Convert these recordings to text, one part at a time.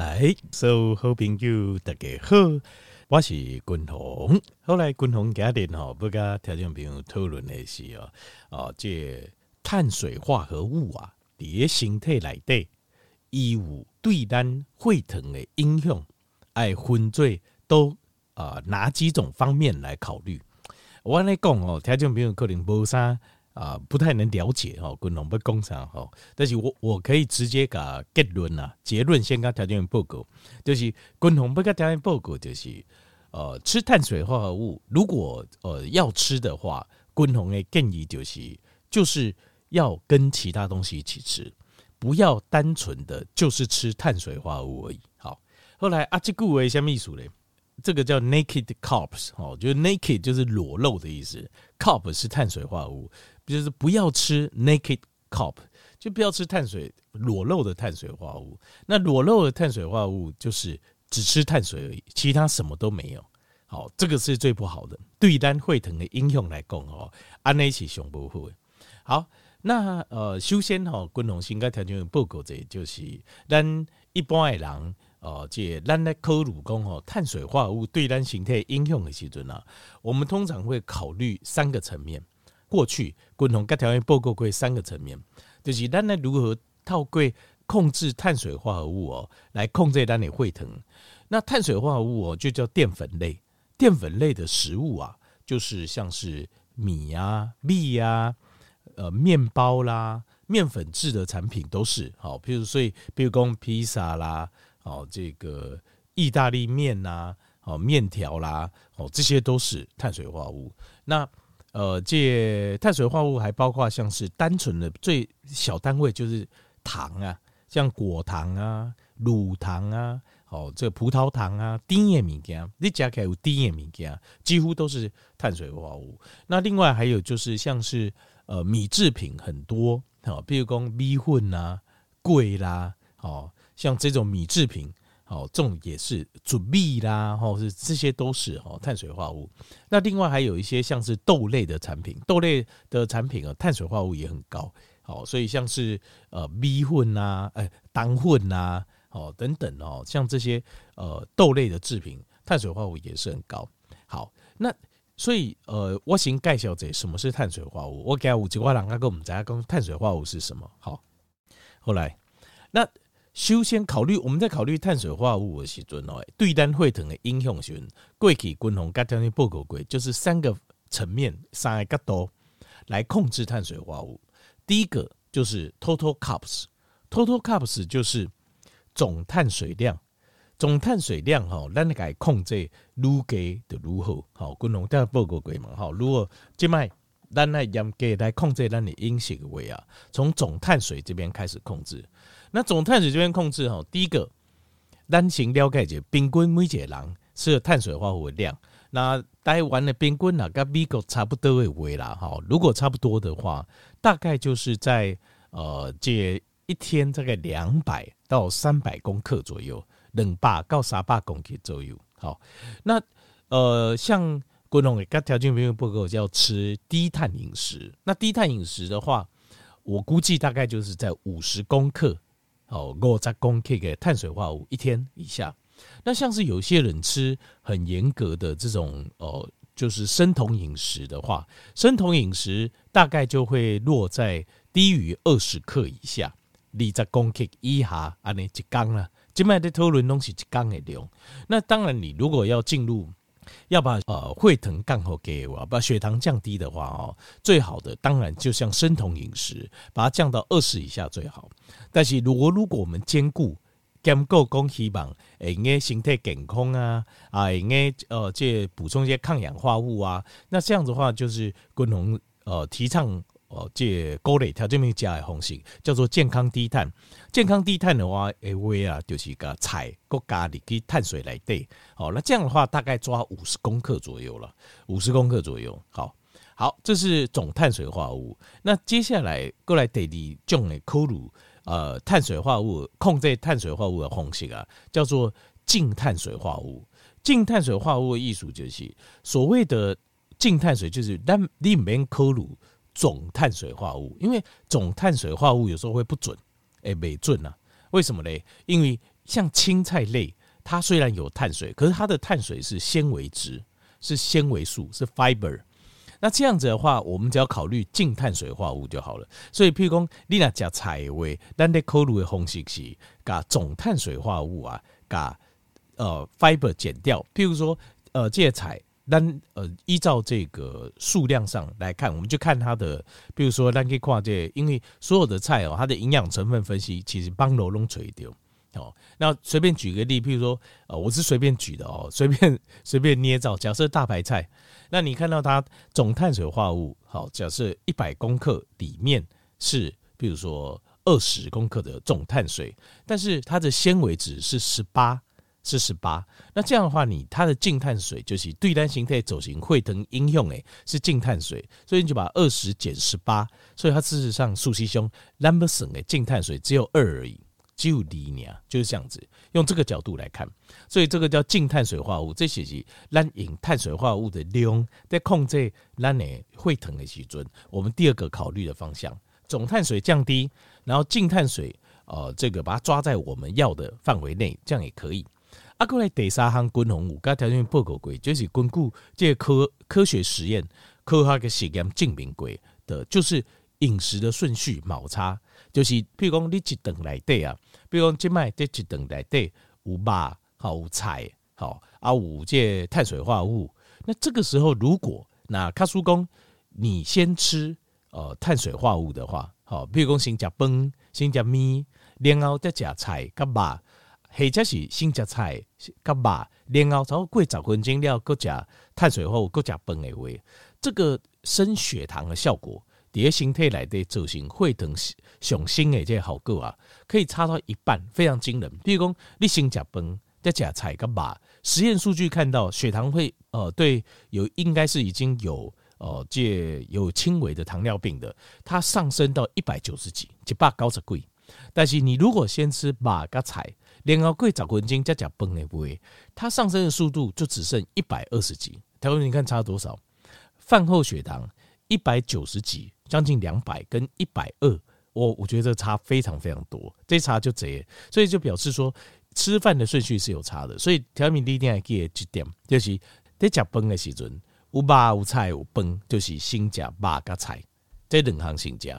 来，所有好朋友大家好，我是君鸿。后来君鸿家电吼，不跟听众朋友讨论的是哦，哦，这碳水化合物啊，伫身体内底，伊有对咱血糖的影响，爱分做都啊哪几种方面来考虑？我来讲哦，听众朋友可能无啥。啊，不太能了解哈，滚龙不工厂哈，但是我我可以直接个结论呐，结论先跟条件报告，就是滚龙不跟条件报告，就是呃吃碳水化合物，如果呃要吃的话，滚龙的建议就是就是要跟其他东西一起吃，不要单纯的就是吃碳水化合物而已。好，后来啊，这个为什么意思嘞？这个叫 naked carbs 哦，就是 naked 就是裸露的意思，carb 是碳水化合物。就是不要吃 naked carb，就不要吃碳水裸露的碳水化合物。那裸露的碳水化合物就是只吃碳水而已，其他什么都没有。好，这个是最不好的。对单会疼的英雄来讲哦，安内起胸部会。好，那呃，首先哈，军龙应该条件报告这就是咱一般的人哦，这咱来考虑讲哦，碳水化合物对单形态应用的时阵啊，我们通常会考虑三个层面。过去共同各条件报告过三个层面，就是咱来如何透过控制碳水化合物哦，来控制咱的血糖。那碳水化合物哦，就叫淀粉类，淀粉类的食物啊，就是像是米啊、米啊、呃面包啦、面粉制的产品都是好。譬如所以，比如讲披萨啦，哦这个意大利面呐，哦面条啦，哦这些都是碳水化合物。那呃，这碳水化合物还包括像是单纯的最小单位就是糖啊，像果糖啊、乳糖啊、哦，这个葡萄糖啊、甜的物件，你加起来有甜的物件，几乎都是碳水化合物。那另外还有就是像是呃米制品很多，哦，比如讲米粉啊、桂啦，哦，像这种米制品。哦，这种也是煮米啦，或是这些都是哦碳水化合物。那另外还有一些像是豆类的产品，豆类的产品啊，碳水化合物也很高。好，所以像是呃米混呐，哎蛋粉呐，哦等等哦，像这些呃豆类的制品，碳水化合物也是很高。好，那所以呃，我先介绍者什么是碳水化合物。我给五几块人家跟我们大家讲碳水化合物是什么。好，后来那。首先考虑，我们在考虑碳水化合物的时阵哦，对单血糖的影响时，过去均衡甲条件报告过，就是三个层面、三个角度来控制碳水化合物。第一个就是 total carbs，total carbs 就是总碳水量，总碳水量哈，咱来控制愈低的愈好。好，均衡在报告过嘛，好，如果即卖咱来严格来控制咱的饮食的话啊，从总碳水这边开始控制。那总碳水这边控制哈，第一个单行了解者，平均每一个人吃的碳水化合物量。那台湾的冰棍啊，跟美国差不多的位啦哈。如果差不多的话，大概就是在呃这一天大概两百到三百公克左右，两百到三百公克左右。好，那呃像国农的条件没有报告叫吃低碳饮食。那低碳饮食的话，我估计大概就是在五十公克。哦，五十公克的碳水化合物一天以下。那像是有些人吃很严格的这种哦，就是生酮饮食的话，生酮饮食大概就会落在低于二十克以下，二十公克以下，安尼一缸了。今麦的讨论东西一缸的量。那当然，你如果要进入。要把呃血糖降好给我，把血糖降低的话哦，最好的当然就像生酮饮食，把它降到二十以下最好。但是如果如果我们兼顾兼顾讲希望诶，应该身体健康啊啊，应该呃这补充一些抗氧化物啊，那这样子的话就是共同呃提倡。哦，这高类条件面加的方式叫做健康低碳。健康低碳的话，诶，会啊，就是个菜国咖喱跟碳水来对。好，那这样的话大概抓五十公克左右了，五十公克左右。好，好，这是总碳水化合物。那接下来过来第二种的考虑，呃，碳水化合物控制碳水化合物的方式啊，叫做净碳水化合物。净碳水化合物的意思就是所谓的净碳水，就是咱里面考虑。总碳水化合物，因为总碳水化合物有时候会不准，哎，没准呐。为什么嘞？因为像青菜类，它虽然有碳水，可是它的碳水是纤维质，是纤维素，是 fiber。那这样子的话，我们只要考虑净碳水化合物就好了。所以，譬如讲，你那加菜味，咱得考虑的方式是，把总碳水化合物啊，把呃 fiber 减掉。譬如说，呃，这些菜，咱呃依照这个数量上来看，我们就看它的，比如说，咱可以看这，因为所有的菜哦，它的营养成分分析其实帮罗龙垂掉。哦，那随便举个例，譬如说，呃，我是随便举的哦，随便 随便捏造。假设大白菜，那你看到它总碳水化合物，好，假设一百公克里面是，比如说二十公克的总碳水，但是它的纤维值是十八，是十八。那这样的话，你它的净碳水就是对单形态走形会等应用诶，是净碳水，所以你就把二十减十八，所以它事实上素西兄 number 省诶净碳水只有二而已。就离你啊，就是这样子，用这个角度来看，所以这个叫净碳水化合物。这些是咱饮碳水化合物的量在控制咱的沸腾的时准，我们第二个考虑的方向，总碳水降低，然后净碳水呃，这个把它抓在我们要的范围内，这样也可以。啊，过来第三项均衡物，刚才条件报告过，就是根据这个科科学实验、科学的实验证明过的，就是饮食的顺序冇差。就是，譬如讲，你一顿内底啊，比如讲，今麦这一顿内底有肉，好有菜，好啊，有这碳水化合物。那这个时候，如果那卡叔公，你先吃呃碳水化合物的话，好，比如讲先食饭，先食面，然后再食菜甲肉，或者是先食菜甲肉，然后超过十分钟了，搁食碳水化合物，搁食饭的话，这个升血糖的效果。叠形态来的造型会等雄性的这些好个啊，可以差到一半，非常惊人。比如讲，你先吃饭再吃菜甲肉，实验数据看到血糖会呃对有应该是已经有呃这有轻微的糖尿病的，它上升到一百九十几，一百九十几。但是你如果先吃肉跟菜，然后过十分钟再吃饭的话，它上升的速度就只剩一百二十几。台湾你看差多少？饭后血糖一百九十几。将近两百跟一百二，我我觉得这差非常非常多，这差就贼，所以就表示说吃饭的顺序是有差的。所以条明第一点还记得几点，就是在吃饭的时阵，有肉有菜有饭，就是先吃肉跟菜，这两项先吃。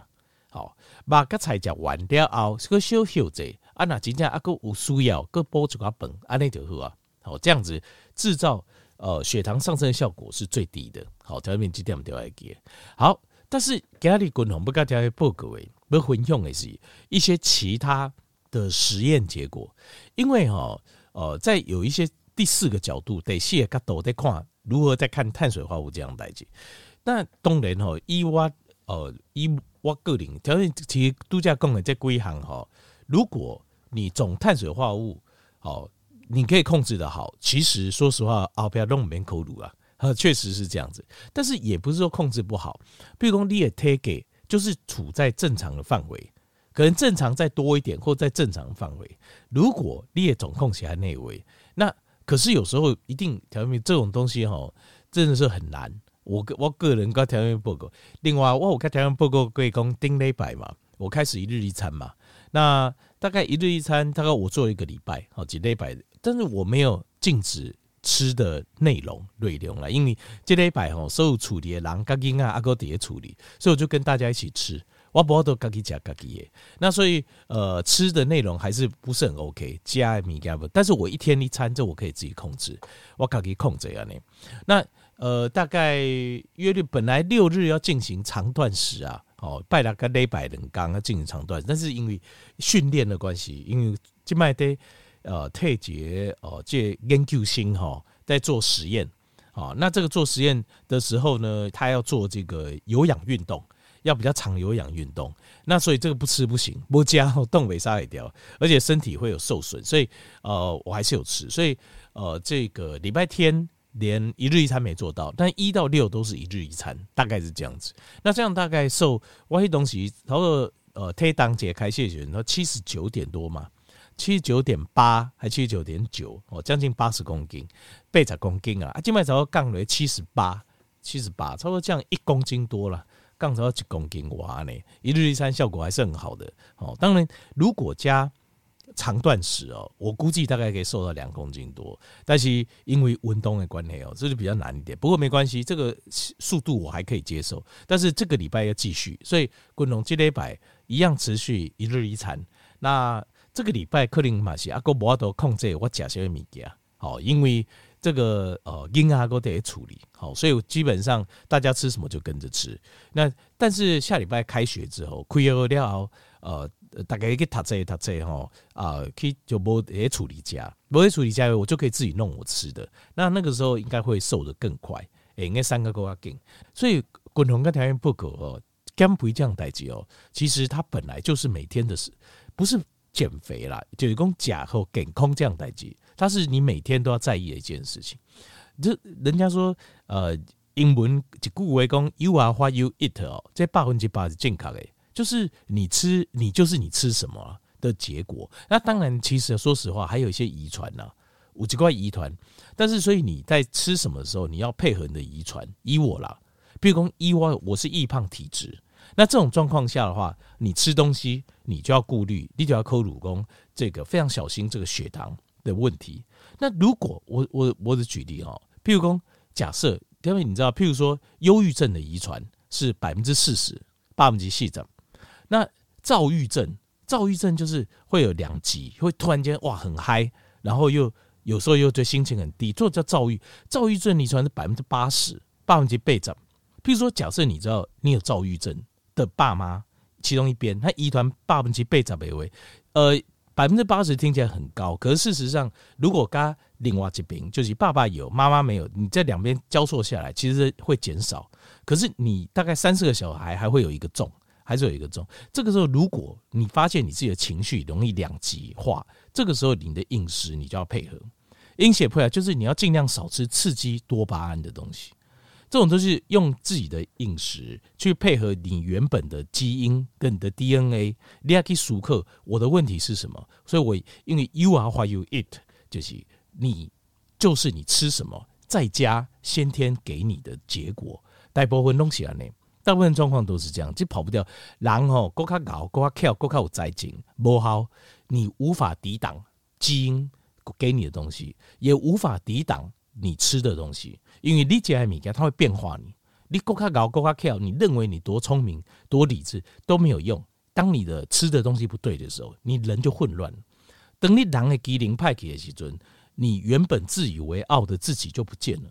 好，肉跟菜吃完了后，个小休息，啊那真正啊个有需要，个补一寡饭，安尼就好啊。好，这样子制造呃血糖上升的效果是最低的。好，条明几点都要记。好。但是，给他的共同不跟大家报告的，不分享的是一些其他的实验结果。因为哈，呃，在有一些第四个角度，第四个角度在看如何在看碳水化合物这样代志。那当然哈，以我呃以我个人，条件其实度假讲的这几项哈，如果你总碳水化合物好，你可以控制的好，其实说实话，后边都唔免考虑啊。确实是这样子，但是也不是说控制不好。譬如说你也 take 就是处在正常的范围，可能正常再多一点，或在正常范围。如果你也总控起来那位，那可是有时候一定条件这种东西哈，真的是很难。我个我个人跟条件报告，另外我我看条件报告可以讲丁礼拜嘛，我开始一日一餐嘛，那大概一日一餐，大概我做一个礼拜，好几礼拜，但是我没有禁止。吃的内容内容了，因为这礼拜吼所有处理的人家己啊阿哥底下处理，所以我就跟大家一起吃，我不都家己吃家己的。那所以呃吃的内容还是不是很 OK，加米加不，但是我一天一餐这我可以自己控制，我可以控制啊你。那呃大概约略本来六日要进行长断食啊，哦拜了个礼拜两刚要进行长断，但是因为训练的关系，因为这卖的。呃，特别哦，借研究星哈，在做实验啊。那这个做实验的时候呢，他要做这个有氧运动，要比较长有氧运动。那所以这个不吃不行，不加动尾沙也掉，而且身体会有受损。所以呃，我还是有吃。所以呃，这个礼拜天连一日一餐没做到，但一到六都是一日一餐，大概是这样子。那这样大概瘦，我些东西，他说呃，推档解开谢选，说七十九点多嘛。七十九点八，还七十九点九哦，将近八十公斤，八十公斤啊！啊，今麦早降为七十八，七十八，差不多降一公斤多了，降到几公斤哇呢？一日一餐效果还是很好的哦。当然，如果加长断食哦，我估计大概可以瘦到两公斤多，但是因为运动的关系哦，这就比较难一点。不过没关系，这个速度我还可以接受。但是这个礼拜要继续，所以滚龙积累百一样持续一日一餐。那这个礼拜克林马西阿哥摩多控制我假些米给啊，好，因为这个呃婴儿哥得处理好，所以基本上大家吃什么就跟着吃。那但是下礼拜开学之后，开学了呃。大概去读这读这吼啊，去就无诶处理家，无诶处理家，我就可以自己弄我吃的。那那个时候应该会瘦得更快，诶，应该三个够要紧。所以滚红跟条件不够哦，减肥这样代志哦，其实它本来就是每天的事，不是减肥啦，就是讲假和健康这样代志，它是你每天都要在意的一件事情。这人家说呃，英文一句话讲，You are what you eat 哦，这百分之八是正确的。就是你吃，你就是你吃什么的结果。那当然，其实说实话，还有一些遗传呐，五几块遗传。但是，所以你在吃什么的时候，你要配合你的遗传。依我啦，比如说依我，我是易胖体质。那这种状况下的话，你吃东西，你就要顾虑，你就要抠乳功，这个非常小心这个血糖的问题。那如果我我我的举例哦，譬如说假设，因为你知道，譬如说忧郁症的遗传是百分之四十，百分之四十。那躁郁症，躁郁症就是会有两极，会突然间哇很嗨，然后又有时候又对心情很低，这叫躁郁。躁郁症遗传是百分之八十，百分之倍长。譬如说，假设你知道你有躁郁症的爸妈，其中一边他遗传百分之倍长为为，呃百分之八十听起来很高，可是事实上，如果他另外这边就是爸爸有妈妈没有，你在两边交错下来，其实会减少。可是你大概三四个小孩还会有一个重。还是有一个重，这个时候如果你发现你自己的情绪容易两极化，这个时候你的饮食你就要配合。饮食配合就是你要尽量少吃刺激多巴胺的东西，这种都是用自己的饮食去配合你原本的基因跟你的 DNA。你要去熟客，我的问题是什么？所以我因为 you are what you eat，就是你就是你吃什么，再加先天给你的结果，大部分东西啊呢。大部分状况都是这样，就跑不掉。然后，够卡高，够卡跳，够卡有灾情，不好，你无法抵挡基因给你的东西，也无法抵挡你吃的东西，因为你这些物件，它会变化你。你够卡高，够卡跳，你认为你多聪明、多理智都没有用。当你的吃的东西不对的时候，你人就混乱。等你人的机灵派去的时阵，你原本自以为傲的自己就不见了。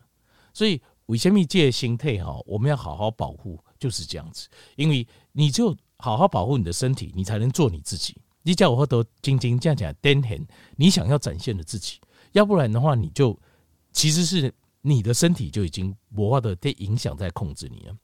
所以，为什么这心态哈，我们要好好保护。就是这样子，因为你就好好保护你的身体，你才能做你自己。你叫我都晶晶这样讲，颠很你想要展现的自己，要不然的话，你就其实是你的身体就已经魔化的被影响在控制你了。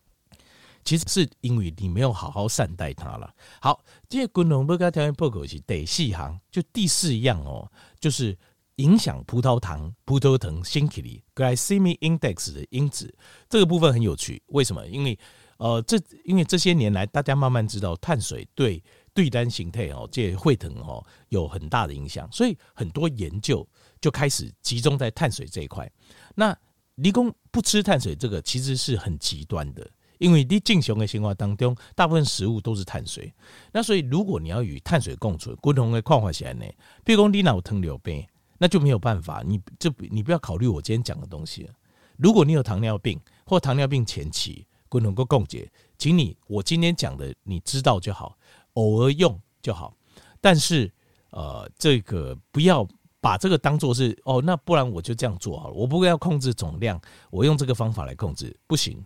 其实是因为你没有好好善待它了。好，这些滚龙不该条件破口是第四行，就第四样哦，就是影响葡萄糖、葡萄糖心理 glycemic index 的因子。这个部分很有趣，为什么？因为呃，这因为这些年来，大家慢慢知道碳水对对单形态哦，这会疼哦，有很大的影响，所以很多研究就开始集中在碳水这一块。那你说不吃碳水，这个其实是很极端的，因为你正常的生活当中，大部分食物都是碳水。那所以如果你要与碳水共存，共同的矿化起来呢，比如说你脑疼流病，那就没有办法，你就你不要考虑我今天讲的东西。如果你有糖尿病或糖尿病前期，不能够共解，请你我今天讲的你知道就好，偶尔用就好。但是呃，这个不要把这个当做是哦，那不然我就这样做好了。我不要控制总量，我用这个方法来控制不行，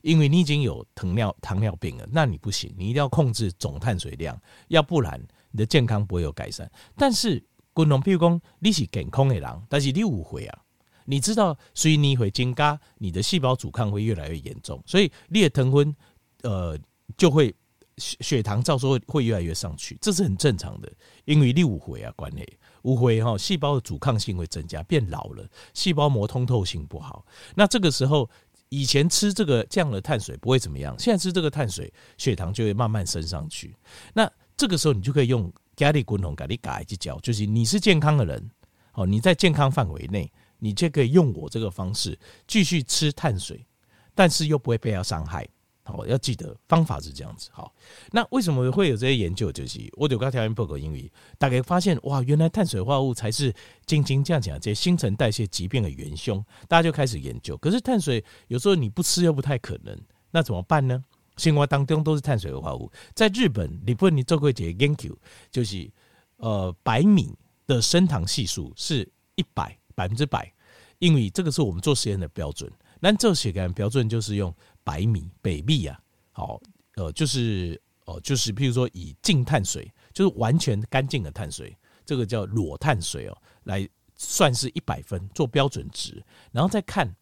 因为你已经有糖尿糖尿病了，那你不行，你一定要控制总碳水量，要不然你的健康不会有改善。但是，滚龙譬如说你是健康的人，但是你误会啊。你知道，所以你会增加，你的细胞阻抗会越来越严重，所以你的糖分，呃，就会血血糖照说会越来越上去，这是很正常的，因为你误会啊，关系。误会哈，细胞的阻抗性会增加，变老了，细胞膜通透性不好，那这个时候以前吃这个这样的碳水不会怎么样，现在吃这个碳水，血糖就会慢慢升上去，那这个时候你就可以用压力滚筒给你改一脚，就是你是健康的人，哦，你在健康范围内。你就可以用我这个方式继续吃碳水，但是又不会被它伤害。好，要记得方法是这样子。好，那为什么会有这些研究？就是我有刚条件报告，因为大概发现哇，原来碳水化合物才是晶晶这样讲这些新陈代谢疾病的元凶，大家就开始研究。可是碳水有时候你不吃又不太可能，那怎么办呢？生活当中都是碳水化合物。在日本，日本你做过一个研究，就是呃，白米的升糖系数是一百百分之百，因为这个是我们做实验的标准。那这写个标准就是用。白米、北米啊，好，呃，就是，哦，就是，譬如说，以净碳水，就是完全干净的碳水，这个叫裸碳水哦，来算是一百分做标准值，然后再看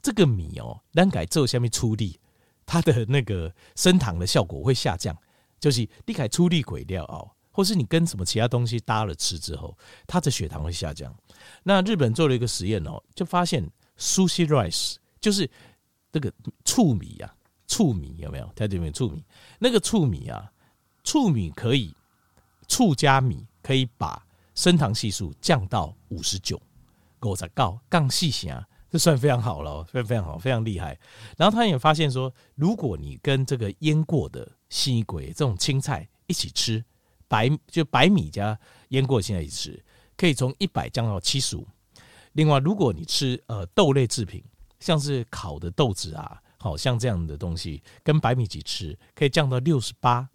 这个米哦，单改之后下面出力，它的那个升糖的效果会下降，就是你改出力鬼料哦，或是你跟什么其他东西搭了吃之后，它的血糖会下降。那日本做了一个实验哦，就发现 sushi rice 就是。这个醋米、啊，醋米有没有？它这边醋米，那个醋米啊，醋米可以醋加米可以把升糖系数降到五十九，五十九杠细型，这算非常好了，非常非常好，非常厉害。然后他也发现说，如果你跟这个腌过的西鬼这种青菜一起吃，白就白米加腌过的青菜一起吃，可以从一百降到七十五。另外，如果你吃呃豆类制品，像是烤的豆子啊，好像这样的东西跟白米一起吃，可以降到六十八。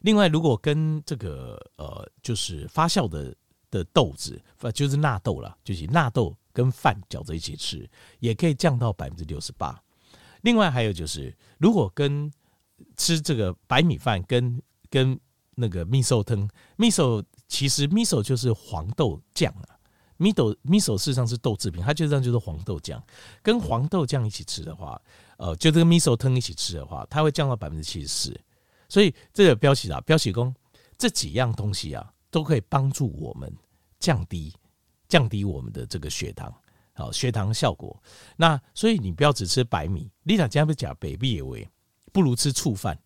另外，如果跟这个呃，就是发酵的的豆子，就是纳豆了，就是纳豆跟饭搅在一起吃，也可以降到百分之六十八。另外还有就是，如果跟吃这个白米饭跟跟那个味噌汤，味噌其实味噌就是黄豆酱啊。米豆米手事实上是豆制品，它就这样就是黄豆酱，跟黄豆酱一起吃的话，呃，就这个米手汤一起吃的话，它会降到百分之七十四。所以这个标示啊，标示工这几样东西啊，都可以帮助我们降低降低我们的这个血糖，好血糖效果。那所以你不要只吃白米，你讲加不加北米也为，不如吃醋饭。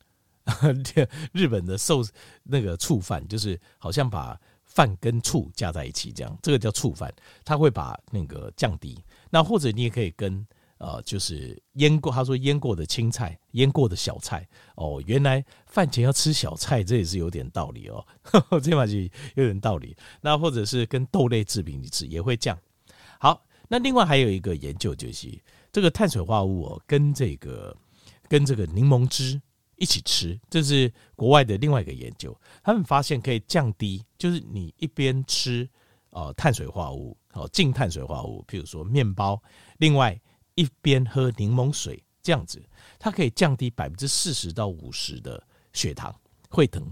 日本的寿那个醋饭，就是好像把。饭跟醋加在一起，这样这个叫醋饭，它会把那个降低。那或者你也可以跟呃，就是腌过，他说腌过的青菜、腌过的小菜哦。原来饭前要吃小菜，这也是有点道理哦。呵 呵这嘛就有点道理。那或者是跟豆类制品一起吃也会降。好，那另外还有一个研究就是这个碳水化合物哦，跟这个跟这个柠檬汁。一起吃，这是国外的另外一个研究，他们发现可以降低，就是你一边吃呃碳水化合物，哦净碳水化合物，譬如说面包，另外一边喝柠檬水，这样子，它可以降低百分之四十到五十的血糖会疼。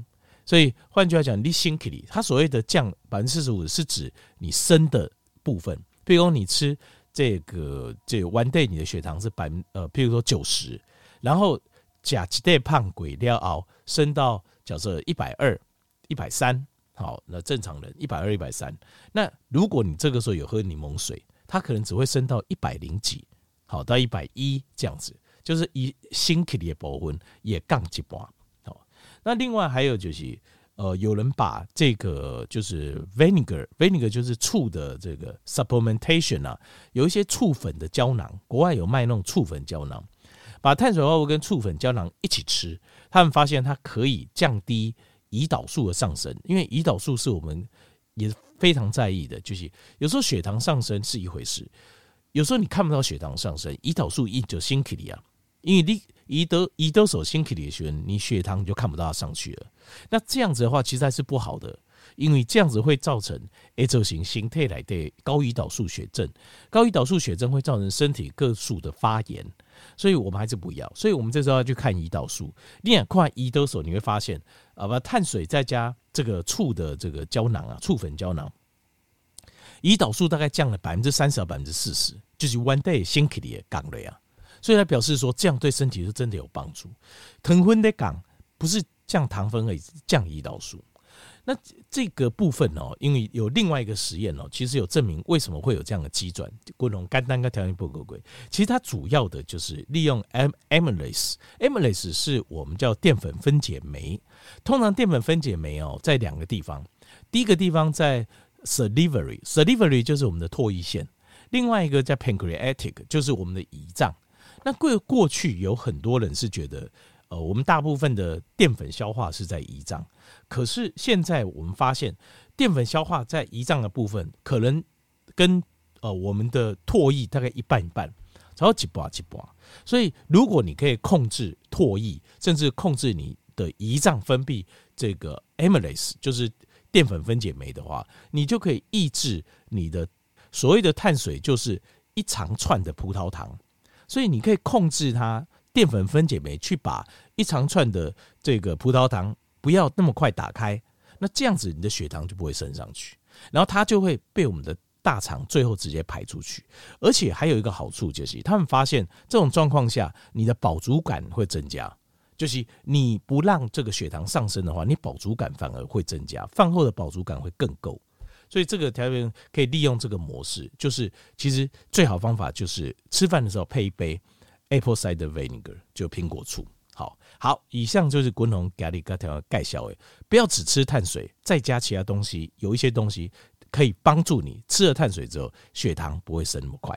所以换句话讲，你心克里，它所谓的降百分之四十五是指你生的部分，譬如你吃这个这个 one day，你的血糖是百分呃譬如说九十，然后。甲基代胖鬼料熬升到假设一百二、一百三，好，那正常人一百二、一百三。那如果你这个时候有喝柠檬水，它可能只会升到一百零几，好到一百一这样子，就是一星期的保温也降一半。好，那另外还有就是，呃，有人把这个就是 vinegar，vinegar 就是醋的这个 supplementation 啊，有一些醋粉的胶囊，国外有卖那种醋粉胶囊。把碳水化合物跟醋粉胶囊一起吃，他们发现它可以降低胰岛素的上升，因为胰岛素是我们也非常在意的。就是有时候血糖上升是一回事，有时候你看不到血糖上升，胰岛素一就升起来啊，因为你胰岛胰岛素升起来的时候，你血糖就看不到它上去了。那这样子的话，其实还是不好的。因为这样子会造成 A 轴型形态来的高胰岛素血症，高胰岛素血症会造成身体各处的发炎，所以我们还是不要。所以我们这时候要去看胰岛素。你眼看胰岛素，你会发现啊，把碳水再加这个醋的这个胶囊啊，醋粉胶囊，胰岛素大概降了百分之三十到百分之四十，就是 one day 先给你降了呀。所以它表示说，这样对身体是真的有帮助。糖分的降不是降糖分而已，降胰岛素。那这个部分哦，因为有另外一个实验哦，其实有证明为什么会有这样的机转。各种肝单跟条件不合规，其实它主要的就是利用 amylase，amylase 是我们叫淀粉分解酶。通常淀粉分解酶哦，在两个地方，第一个地方在 salivary，salivary 就是我们的唾液腺；另外一个在 pancreatic，就是我们的胰脏。那过过去有很多人是觉得，呃，我们大部分的淀粉消化是在胰脏，可是现在我们发现，淀粉消化在胰脏的部分，可能跟呃我们的唾液大概一半一半，只要几把几把。所以，如果你可以控制唾液，甚至控制你的胰脏分泌这个 amylase，就是淀粉分解酶的话，你就可以抑制你的所谓的碳水，就是一长串的葡萄糖。所以，你可以控制它淀粉分解酶去把一长串的这个葡萄糖不要那么快打开，那这样子你的血糖就不会升上去，然后它就会被我们的。大肠最后直接排出去，而且还有一个好处就是，他们发现这种状况下，你的饱足感会增加。就是你不让这个血糖上升的话，你饱足感反而会增加，饭后的饱足感会更够。所以这个条件可以利用这个模式，就是其实最好方法就是吃饭的时候配一杯 apple cider vinegar，就苹果醋。好好，以上就是滚筒咖喱咖条介绍的，不要只吃碳水，再加其他东西，有一些东西。可以帮助你吃了碳水之后，血糖不会升那么快。